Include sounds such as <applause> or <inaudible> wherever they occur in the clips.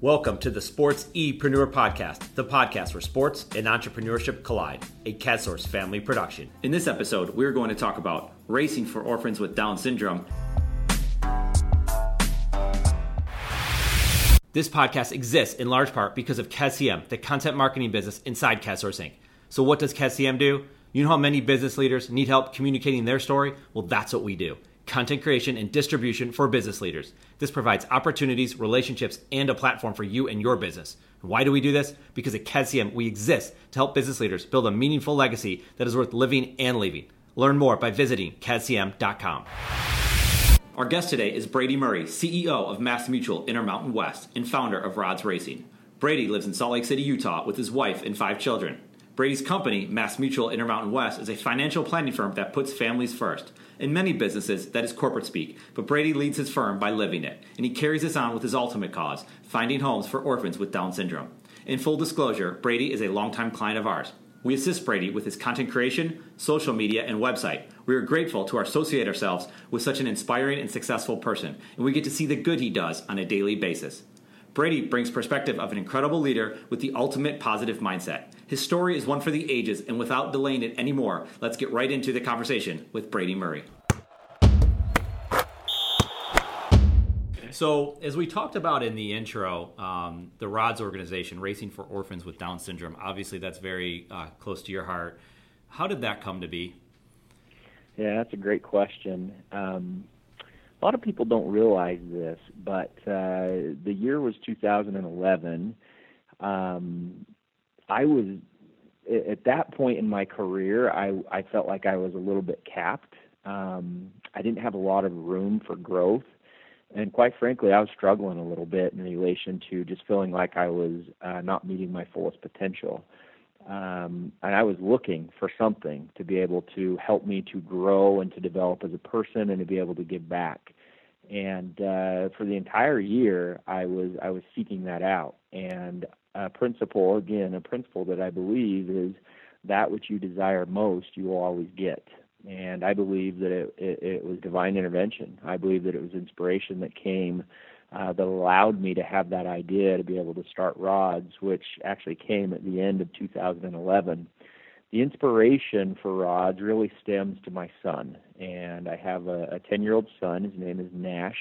Welcome to the SportsEpreneur Podcast, the podcast where sports and entrepreneurship collide, a CADSource family production. In this episode, we're going to talk about racing for orphans with Down syndrome. This podcast exists in large part because of CADCM, the content marketing business inside CADSource Inc. So, what does CADCM do? You know how many business leaders need help communicating their story? Well, that's what we do content creation and distribution for business leaders. This provides opportunities, relationships, and a platform for you and your business. Why do we do this? Because at CADCM, we exist to help business leaders build a meaningful legacy that is worth living and leaving. Learn more by visiting CADCM.com. Our guest today is Brady Murray, CEO of Mass Mutual Intermountain West and founder of Rods Racing. Brady lives in Salt Lake City, Utah with his wife and five children. Brady's company, Mass Mutual Intermountain West, is a financial planning firm that puts families first. In many businesses, that is corporate speak, but Brady leads his firm by living it, and he carries this on with his ultimate cause finding homes for orphans with Down syndrome. In full disclosure, Brady is a longtime client of ours. We assist Brady with his content creation, social media, and website. We are grateful to associate ourselves with such an inspiring and successful person, and we get to see the good he does on a daily basis. Brady brings perspective of an incredible leader with the ultimate positive mindset. His story is one for the ages, and without delaying it anymore, let's get right into the conversation with Brady Murray. So, as we talked about in the intro, um, the RODS organization, Racing for Orphans with Down Syndrome, obviously that's very uh, close to your heart. How did that come to be? Yeah, that's a great question. Um, a lot of people don't realize this, but uh, the year was 2011. Um, I was at that point in my career, I, I felt like I was a little bit capped. Um, I didn't have a lot of room for growth. And quite frankly, I was struggling a little bit in relation to just feeling like I was uh, not meeting my fullest potential. Um, and I was looking for something to be able to help me to grow and to develop as a person and to be able to give back. And uh, for the entire year, I was I was seeking that out. And a principle, again, a principle that I believe is that which you desire most, you will always get. And I believe that it, it, it was divine intervention. I believe that it was inspiration that came uh, that allowed me to have that idea to be able to start Rods, which actually came at the end of 2011. The inspiration for Rods really stems to my son, and I have a 10 year old son. His name is Nash.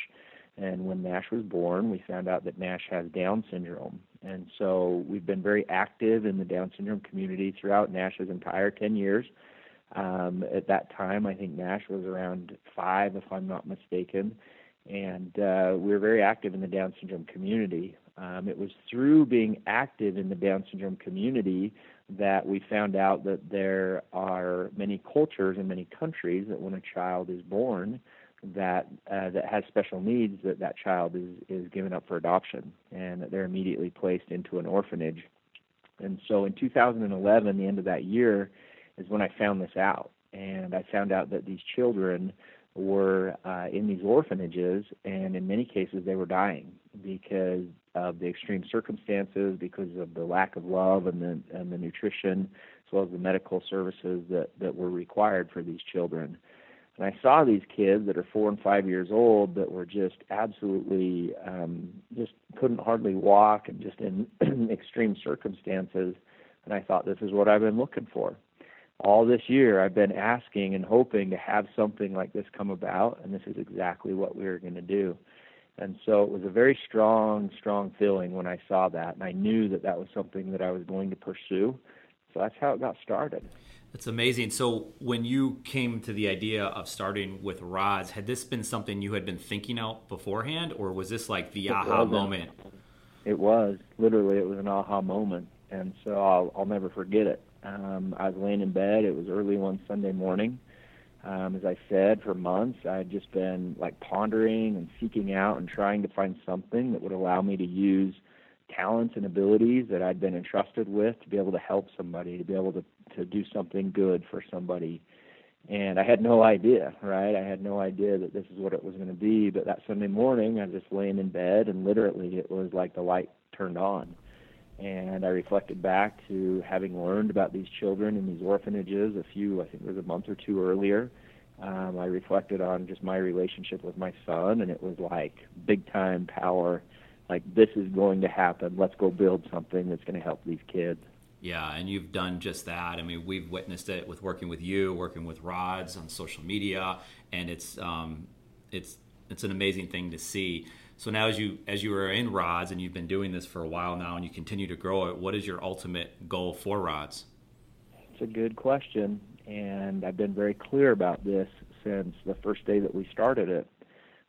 And when Nash was born, we found out that Nash has Down syndrome. And so we've been very active in the Down syndrome community throughout Nash's entire 10 years. Um, at that time, I think Nash was around five, if I'm not mistaken. And uh, we were very active in the Down syndrome community. Um, it was through being active in the Down syndrome community that we found out that there are many cultures in many countries that when a child is born, that uh, that has special needs, that that child is is given up for adoption, and that they're immediately placed into an orphanage. And so, in 2011, the end of that year, is when I found this out, and I found out that these children were uh, in these orphanages, and in many cases they were dying because of the extreme circumstances, because of the lack of love and the and the nutrition, as well as the medical services that that were required for these children. And I saw these kids that are four and five years old that were just absolutely um, just couldn't hardly walk and just in <clears throat> extreme circumstances. And I thought, this is what I've been looking for. All this year, I've been asking and hoping to have something like this come about, and this is exactly what we are going to do. And so it was a very strong, strong feeling when I saw that, and I knew that that was something that I was going to pursue. So that's how it got started. That's amazing. So, when you came to the idea of starting with rods, had this been something you had been thinking out beforehand, or was this like the it aha wasn't. moment? It was literally it was an aha moment, and so I'll I'll never forget it. Um, I was laying in bed. It was early one Sunday morning. Um, as I said, for months I had just been like pondering and seeking out and trying to find something that would allow me to use talents and abilities that I'd been entrusted with to be able to help somebody, to be able to to do something good for somebody. And I had no idea, right? I had no idea that this is what it was going to be. But that Sunday morning, I was just laying in bed, and literally, it was like the light turned on. And I reflected back to having learned about these children in these orphanages a few, I think it was a month or two earlier. Um, I reflected on just my relationship with my son, and it was like big time power like this is going to happen. Let's go build something that's going to help these kids. Yeah, and you've done just that. I mean, we've witnessed it with working with you, working with Rods on social media, and it's um, it's it's an amazing thing to see. So now, as you as you are in Rods and you've been doing this for a while now, and you continue to grow it, what is your ultimate goal for Rods? It's a good question, and I've been very clear about this since the first day that we started it.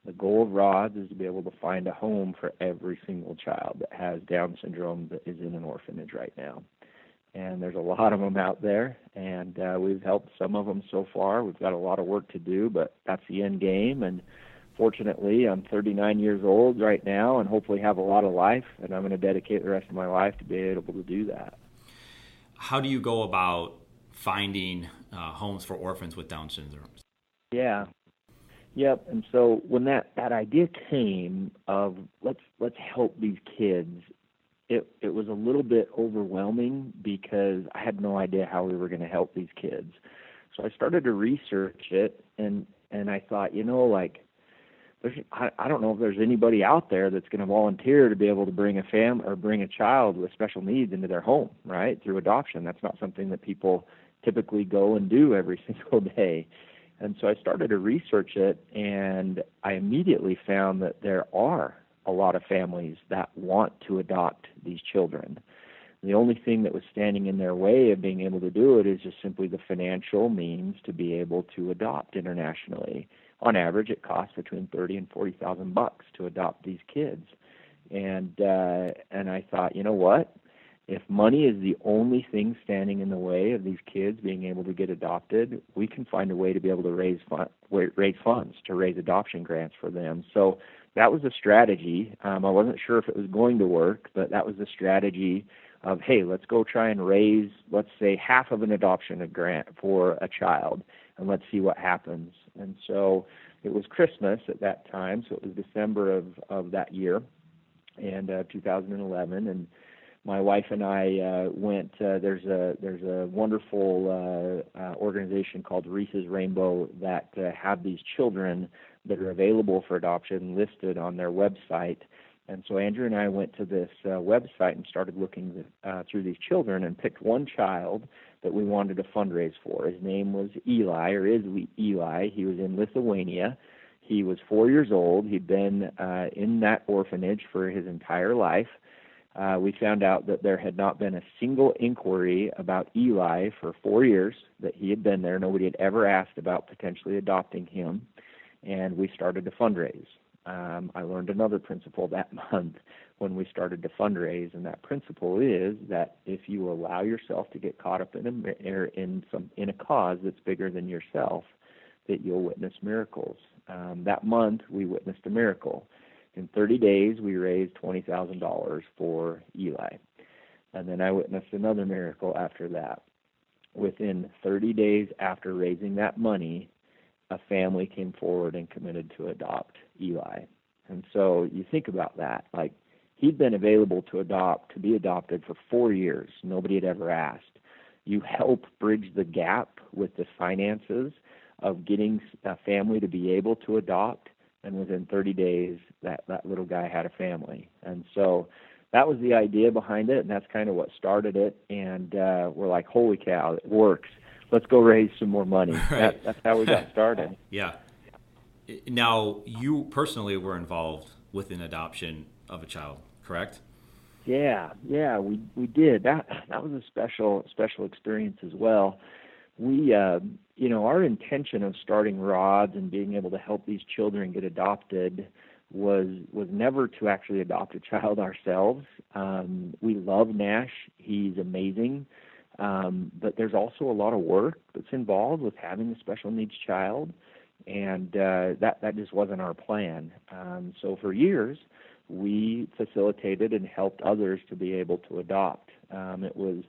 The goal of Rods is to be able to find a home for every single child that has Down syndrome that is in an orphanage right now and there's a lot of them out there, and uh, we've helped some of them so far. We've got a lot of work to do, but that's the end game. And fortunately, I'm 39 years old right now, and hopefully have a lot of life, and I'm going to dedicate the rest of my life to be able to do that. How do you go about finding uh, homes for orphans with Down syndrome? Yeah, Yep. And so when that that idea came of let's let's help these kids it it was a little bit overwhelming because I had no idea how we were going to help these kids. So I started to research it and and I thought, you know, like there's I, I don't know if there's anybody out there that's going to volunteer to be able to bring a fam or bring a child with special needs into their home, right? Through adoption. That's not something that people typically go and do every <laughs> single day. And so I started to research it and I immediately found that there are a lot of families that want to adopt these children. The only thing that was standing in their way of being able to do it is just simply the financial means to be able to adopt internationally. On average, it costs between thirty and forty thousand bucks to adopt these kids, and uh, and I thought, you know what? If money is the only thing standing in the way of these kids being able to get adopted, we can find a way to be able to raise fun, raise funds to raise adoption grants for them. So that was a strategy. Um, I wasn't sure if it was going to work, but that was the strategy of hey, let's go try and raise, let's say, half of an adoption grant for a child, and let's see what happens. And so it was Christmas at that time, so it was December of of that year, and uh, 2011, and my wife and I uh, went. Uh, there's a there's a wonderful uh, uh, organization called Reece's Rainbow that uh, have these children that are available for adoption listed on their website. And so Andrew and I went to this uh, website and started looking uh, through these children and picked one child that we wanted to fundraise for. His name was Eli, or is Eli. He was in Lithuania. He was four years old. He'd been uh, in that orphanage for his entire life. Uh, we found out that there had not been a single inquiry about Eli for four years, that he had been there. Nobody had ever asked about potentially adopting him and we started to fundraise. Um, I learned another principle <laughs> that month when we started to fundraise, and that principle is that if you allow yourself to get caught up in a in some in a cause that's bigger than yourself, that you'll witness miracles. Um, that month, we witnessed a miracle. In 30 days, we raised $20,000 for Eli. And then I witnessed another miracle after that. Within 30 days after raising that money, a family came forward and committed to adopt Eli. And so you think about that. Like he'd been available to adopt, to be adopted for four years. Nobody had ever asked. You help bridge the gap with the finances of getting a family to be able to adopt. And within 30 days, that, that little guy had a family. And so that was the idea behind it. And that's kind of what started it. And uh, we're like, holy cow, it works let's go raise some more money. <laughs> Right. That, that's how we got started. <laughs> yeah. Now, you personally were involved with an adoption of a child, correct? Yeah, yeah, we we did. That that was a special special experience as well. We, uh, you know, our intention of starting Rods and being able to help these children get adopted was was never to actually adopt a child <laughs> ourselves. Um, we love Nash; he's amazing. Um, but there's also a lot of work that's involved with having a special needs child, and uh, that that just wasn't our plan. Um, so for years, we facilitated and helped others to be able to adopt. Um, it was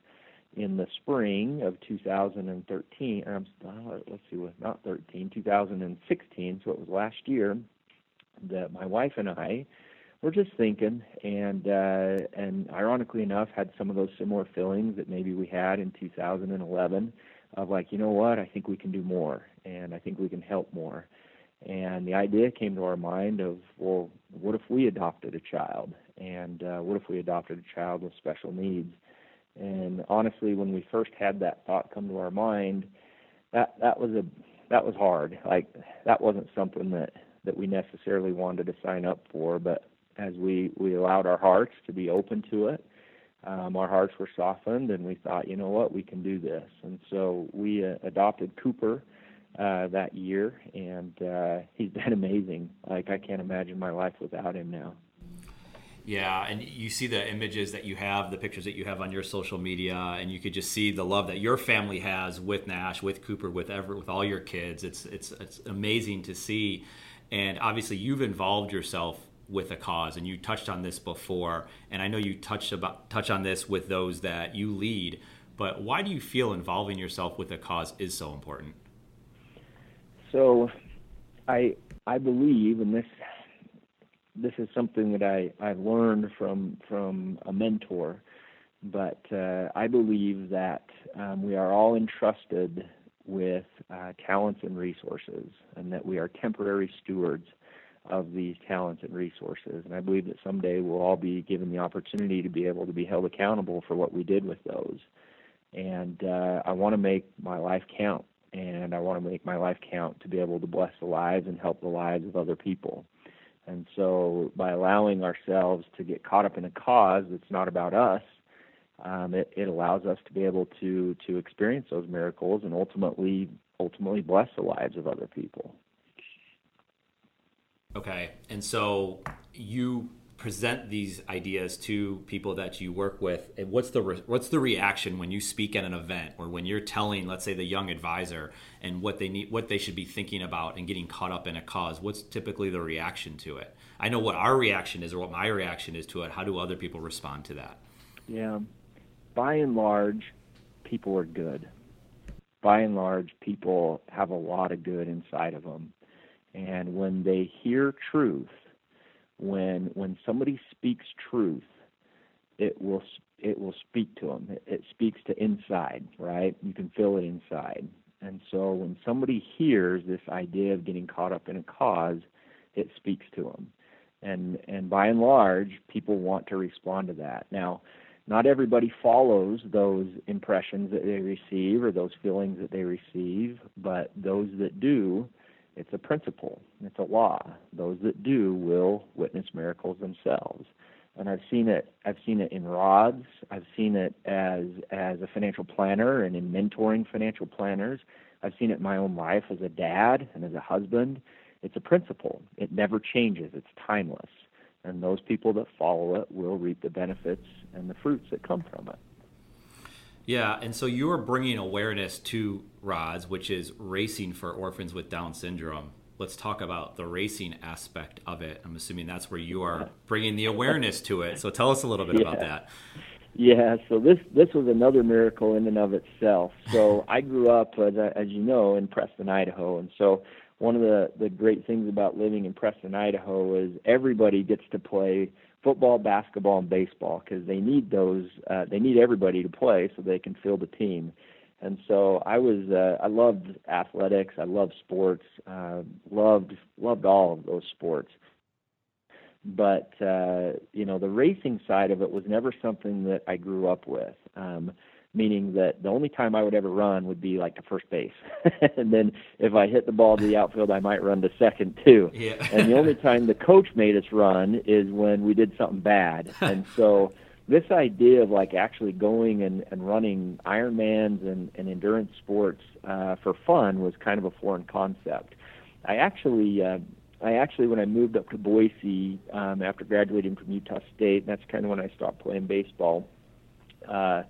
in the spring of 2013, or uh, let's see, not 13, 2016. So it was last year that my wife and I we're just thinking, and uh, and ironically enough, had some of those similar feelings that maybe we had in 2011 of like, you know what, I think we can do more, and I think we can help more. And the idea came to our mind of, well, what if we adopted a child? And uh, what if we adopted a child with special needs? And honestly, when we first had that thought come to our mind, that that was a that was hard. Like that wasn't something that that we necessarily wanted to sign up for. But as we we allowed our hearts to be open to it, um, our hearts were softened, and we thought, you know what, we can do this. And so we uh, adopted Cooper uh, that year, and uh, he's been <laughs> amazing. Like I can't imagine my life without him now. Yeah, and you see the images that you have, the pictures that you have on your social media, and you could just see the love that your family has with Nash, with Cooper, with ever, with all your kids. It's it's it's amazing to see, and obviously you've involved yourself with a cause, and you touched on this before, and I know you touched about touch on this with those that you lead. But why do you feel involving yourself with a cause is so important? So, I I believe, and this this is something that I I've learned from from a mentor, but uh, I believe that um, we are all entrusted with uh, talents and resources, and that we are temporary stewards of these talents and resources. And I believe that someday we'll all be given the opportunity to be able to be held accountable for what we did with those. And uh, I want to make my life count, and I want to make my life count to be able to bless the lives and help the lives of other people. And so, by allowing ourselves to get caught up in a cause that's not about us, um, it, it allows us to be able to to experience those miracles and ultimately ultimately bless the lives of other people. Okay, and so you present these ideas to people that you work with eh, what's the re- what's the reaction when you speak at an event or when you're telling let's say the young advisor and what they need what they should be thinking about and getting caught up in a cause what's typically the reaction to it? I know what our reaction is or what my reaction is to it. How do other people respond to that? Yeah. By and large people are good. By and large people have a lot of good inside of them. And when they hear truth when when somebody speaks truth, it will it will speak to them. It, it speaks to inside, right? You can feel it inside. And so when somebody hears this idea of getting caught up in a cause, it speaks to them. And and by and large, people want to respond to that. Now, not everybody follows those impressions that they receive or those feelings that they receive, but those that do, it's a principle. It's a law. Those that do will witness miracles themselves. And I've seen it. I've seen it in rods. I've seen it as as a financial planner and in mentoring financial planners. I've seen it in my own life as a dad and as a husband. It's a principle. It never changes. It's timeless. And those people that follow it will reap the benefits and the fruits that come from it. Yeah, and so you're bringing awareness to RODS, which is racing for orphans with Down syndrome. Let's talk about the racing aspect of it. I'm assuming that's where you are bringing the awareness to it. So tell us a little bit yeah. about that. Yeah, so this this was another miracle in and of itself. So I grew up, as, as you know, in Preston, Idaho, and so one of the the great things about living in Preston, Idaho, is everybody gets to play football, basketball, and baseball because they need those. Uh, they need everybody to play so they can field a team. And so I was. Uh, I loved athletics. I loved sports. Uh, loved loved all of those sports. But uh, you know, the racing side of it was never something that I grew up with. Um, meaning that the only time I would ever run would be like to first base. <laughs> and then if I hit the ball to the outfield, I might run to second too. <laughs> Yeah. and the only time the coach made us run is when we did something bad. <laughs> and so this idea of like actually going and, and running Ironmans and, and endurance sports uh, for fun was kind of a foreign concept. I actually, uh, I actually, when I moved up to Boise um, after graduating from Utah State, that's kind of when I stopped playing baseball. Uh,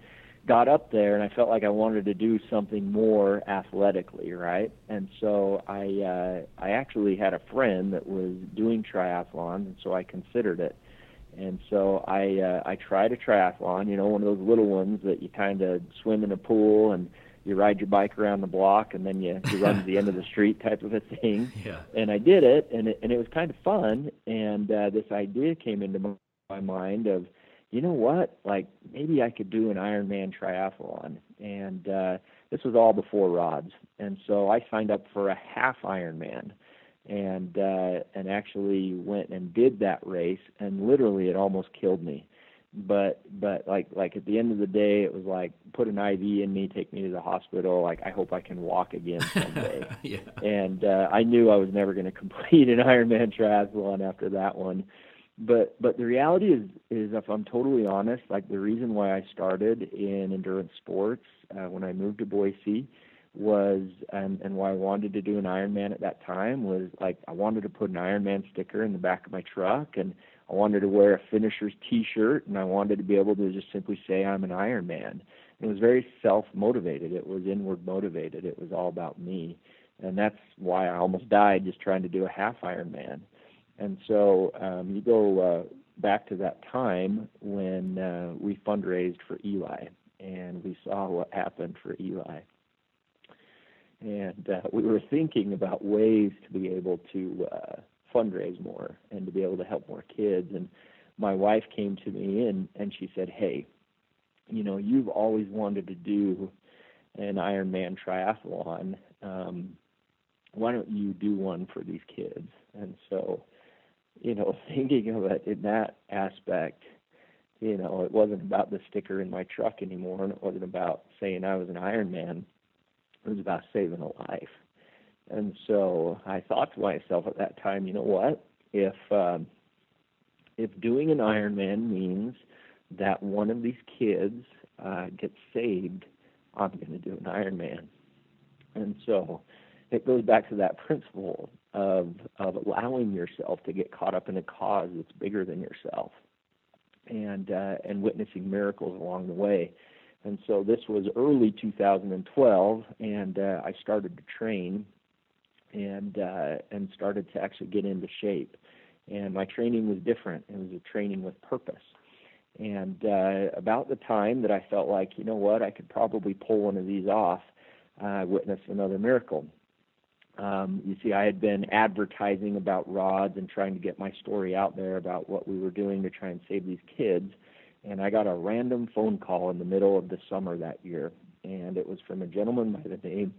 got up there and I felt like I wanted to do something more athletically, right? And so I uh I actually had a friend that was doing triathlon and so I considered it. And so I uh I tried a triathlon, you know, one of those little ones that you kind of swim in a pool and you ride your bike around the block and then you, you run to the end of the street type of a thing. <laughs> Yeah. And I did it and it and it was kind of fun and uh this idea came into my, my mind of you know what? Like maybe I could do an Ironman triathlon. And uh, this was all before rods. And so I signed up for a half Ironman. and uh, and actually went and did that race, and literally it almost killed me. But but like like at the end of the day, it was like put an IV in me, take me to the hospital. Like I hope I can walk again someday. <laughs> yeah. And uh, I knew I was never going <laughs> to complete an Ironman triathlon after that one. But but the reality is is if I'm totally honest, like the reason why I started in endurance sports uh, when I moved to Boise was and and why I wanted to do an Ironman at that time was like I wanted to put an Ironman sticker in the back of my truck and I wanted to wear a finisher's t-shirt and I wanted to be able to just simply say I'm an Ironman. It was very self-motivated. It was inward motivated. It was all about me. And that's why I almost died just trying to do a half Ironman. And so um, you go uh, back to that time when uh, we fundraised for Eli and we saw what happened for Eli and uh, we were thinking about ways to be able to uh, fundraise more and to be able to help more kids. And my wife came to me and and she said, "Hey, you know, you've always wanted to do an Ironman triathlon. Um, why don't you do one for these kids?" And so, you know, <laughs> thinking of it in that aspect, you know, it wasn't about the sticker in my truck anymore, and it wasn't about saying I was an Ironman it was about saving a life. And so I thought to myself at that time, you know what? If um, if doing an Ironman means that one of these kids uh, gets saved, I'm going to do an Ironman. And so it goes back to that principle of of allowing yourself to get caught up in a cause that's bigger than yourself, and uh, and witnessing miracles along the way. And so this was early 2012, and uh, I started to train and uh, and started to actually get into shape. And my training was different. It was a training with purpose. And uh, about the time that I felt like, you know what, I could probably pull one of these off, I witnessed another miracle. Um, you see, I had been advertising about rods and trying to get my story out there about what we were doing to try and save these kids and I got a random phone call in the middle of the summer that year, and it was from a gentleman by the name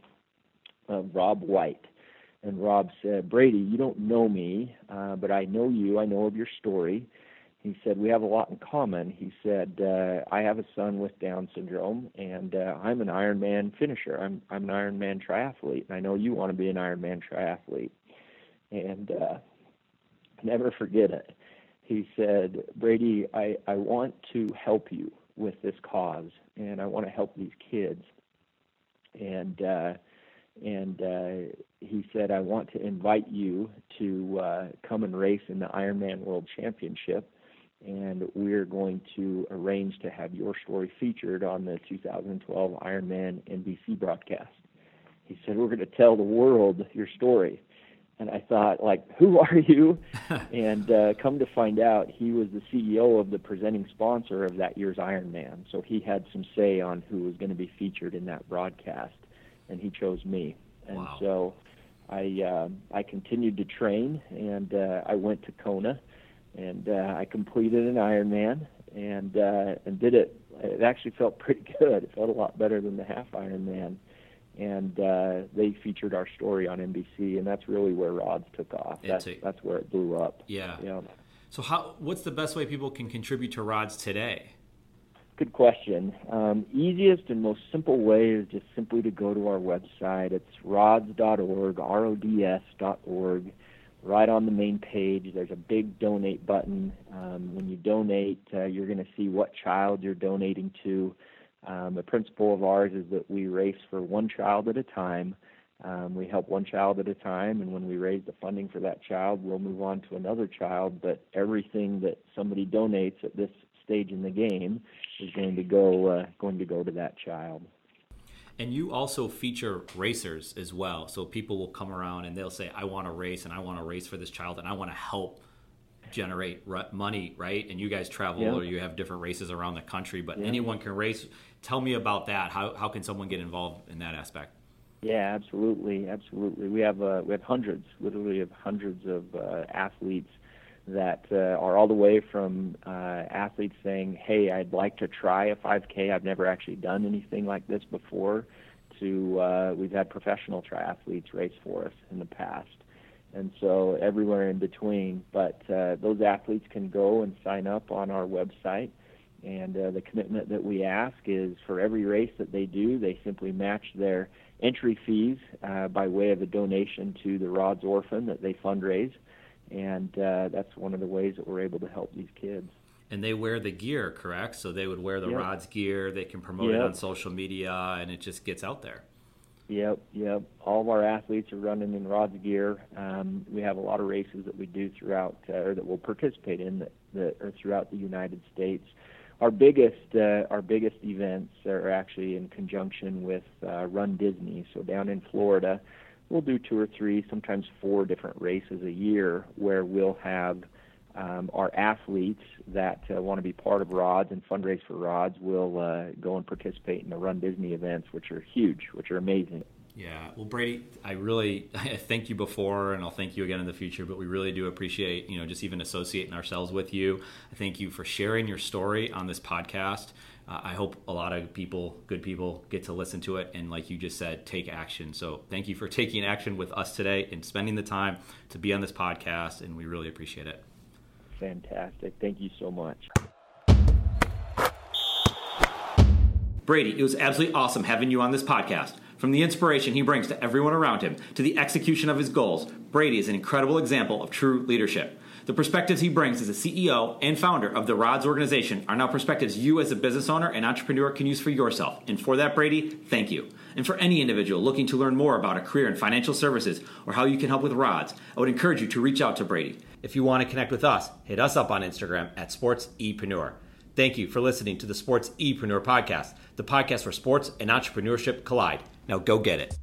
of Rob White. And Rob said, Brady, you don't know me, uh, but I know you. I know of your story. He said, We have a lot in common. He said, uh, I have a son with Down syndrome, and uh, I'm an Ironman finisher. I'm, I'm an Ironman triathlete, and I know you want to be an Ironman triathlete. And uh, never forget it he said, Brady, I, I want to help you with this cause, and I want to help these kids. And uh, and uh, he said, I want to invite you to uh, come and race in the Ironman World Championship, and we're going to arrange to have your story featured on the 2012 Ironman NBC broadcast. He said, We're going to tell the world your story and I thought, like, who are you? <laughs> and uh, come to find out, he was the CEO of the presenting sponsor of that year's Ironman. So he had some say on who was going to be featured in that broadcast, and he chose me. And wow. so I uh, I continued to train, and uh, I went to Kona, and uh, I completed an Ironman, and uh, and did it. It actually felt <laughs> pretty good. It felt a lot better than the half Ironman and uh, they featured our story on NBC, and that's really where Rods took off. That's, a, that's where it blew up. Yeah. Yeah. So, how? What's the best way people can contribute to Rods today? Good question. Um, easiest and most simple way is just simply to go to our website. It's rods.org, R-O-D-S.org. Right on the main page, there's a big donate button. Um, when you donate, uh, you're going to see what child you're donating to. Um, the principle of ours is that we race for one child at a time. Um, we help one child at a time, and when we raise the funding for that child, we'll move on to another child. But everything that somebody donates at this stage in the game is going to go uh, going to go to that child. And you also feature racers as well. So people will come around and they'll say, "I want to race, and I want to race for this child, and I want to help." generate money, right? And you guys travel yeah. or you have different races around the country, but yeah. anyone can race tell me about that. How how can someone get involved in that aspect? Yeah, absolutely, absolutely. We have uh, we have hundreds, literally of hundreds of uh, athletes that uh, are all the way from uh, athletes saying, "Hey, I'd like to try a 5K. I've never actually done anything like this before." To uh, we've had professional triathletes race for us in the past, and so everywhere in between. But uh, those athletes can go and sign up on our website. And uh, the commitment that we ask is for every race that they do, they simply match their entry fees uh, by way of a donation to the Rods Orphan that they fundraise. And uh, that's one of the ways that we're able to help these kids. And they wear the gear, correct? So they would wear the Yep. Rods gear, they can promote it on social media, and it just gets out there. Yep, yep. All of our athletes are running in Rods gear. Um, we have a lot of races that we do throughout, uh, or that we'll participate in, that, that are throughout the United States. Our biggest, uh, our biggest events are actually in conjunction with uh, Run Disney. So down in Florida, we'll do two or three, sometimes four different races a year, where we'll have um, our athletes that uh, want to be part of Rods and fundraise for Rods will uh, go and participate in the Run Disney events, which are huge, which are amazing. Yeah, well, Brady, I really <laughs> I thank you before, and I'll thank you again in the future. But we really do appreciate you know just even associating ourselves with you. I thank you for sharing your story on this podcast. Uh, I hope a lot of people, good people, get to listen to it and, like you just said, take action. So thank you for <laughs> taking action with us today and spending the time to be on this podcast, and we really appreciate it. Fantastic. Thank you so much. Brady, it was absolutely awesome having you on this podcast. From the inspiration he brings to everyone around him to the execution of his goals, Brady is an incredible example of true leadership. The perspectives he brings as a CEO and founder of the RODS organization are now perspectives you as a business owner and entrepreneur can use for yourself. And for that, Brady, thank you. And for any individual looking to learn more about a career in financial services or how you can help with RODS, I would encourage you to reach out to Brady. If you want to connect with us, hit us up on Instagram at SportsEpreneur. Thank you for listening to the SportsEpreneur podcast, the podcast where sports and entrepreneurship collide. Now go get it.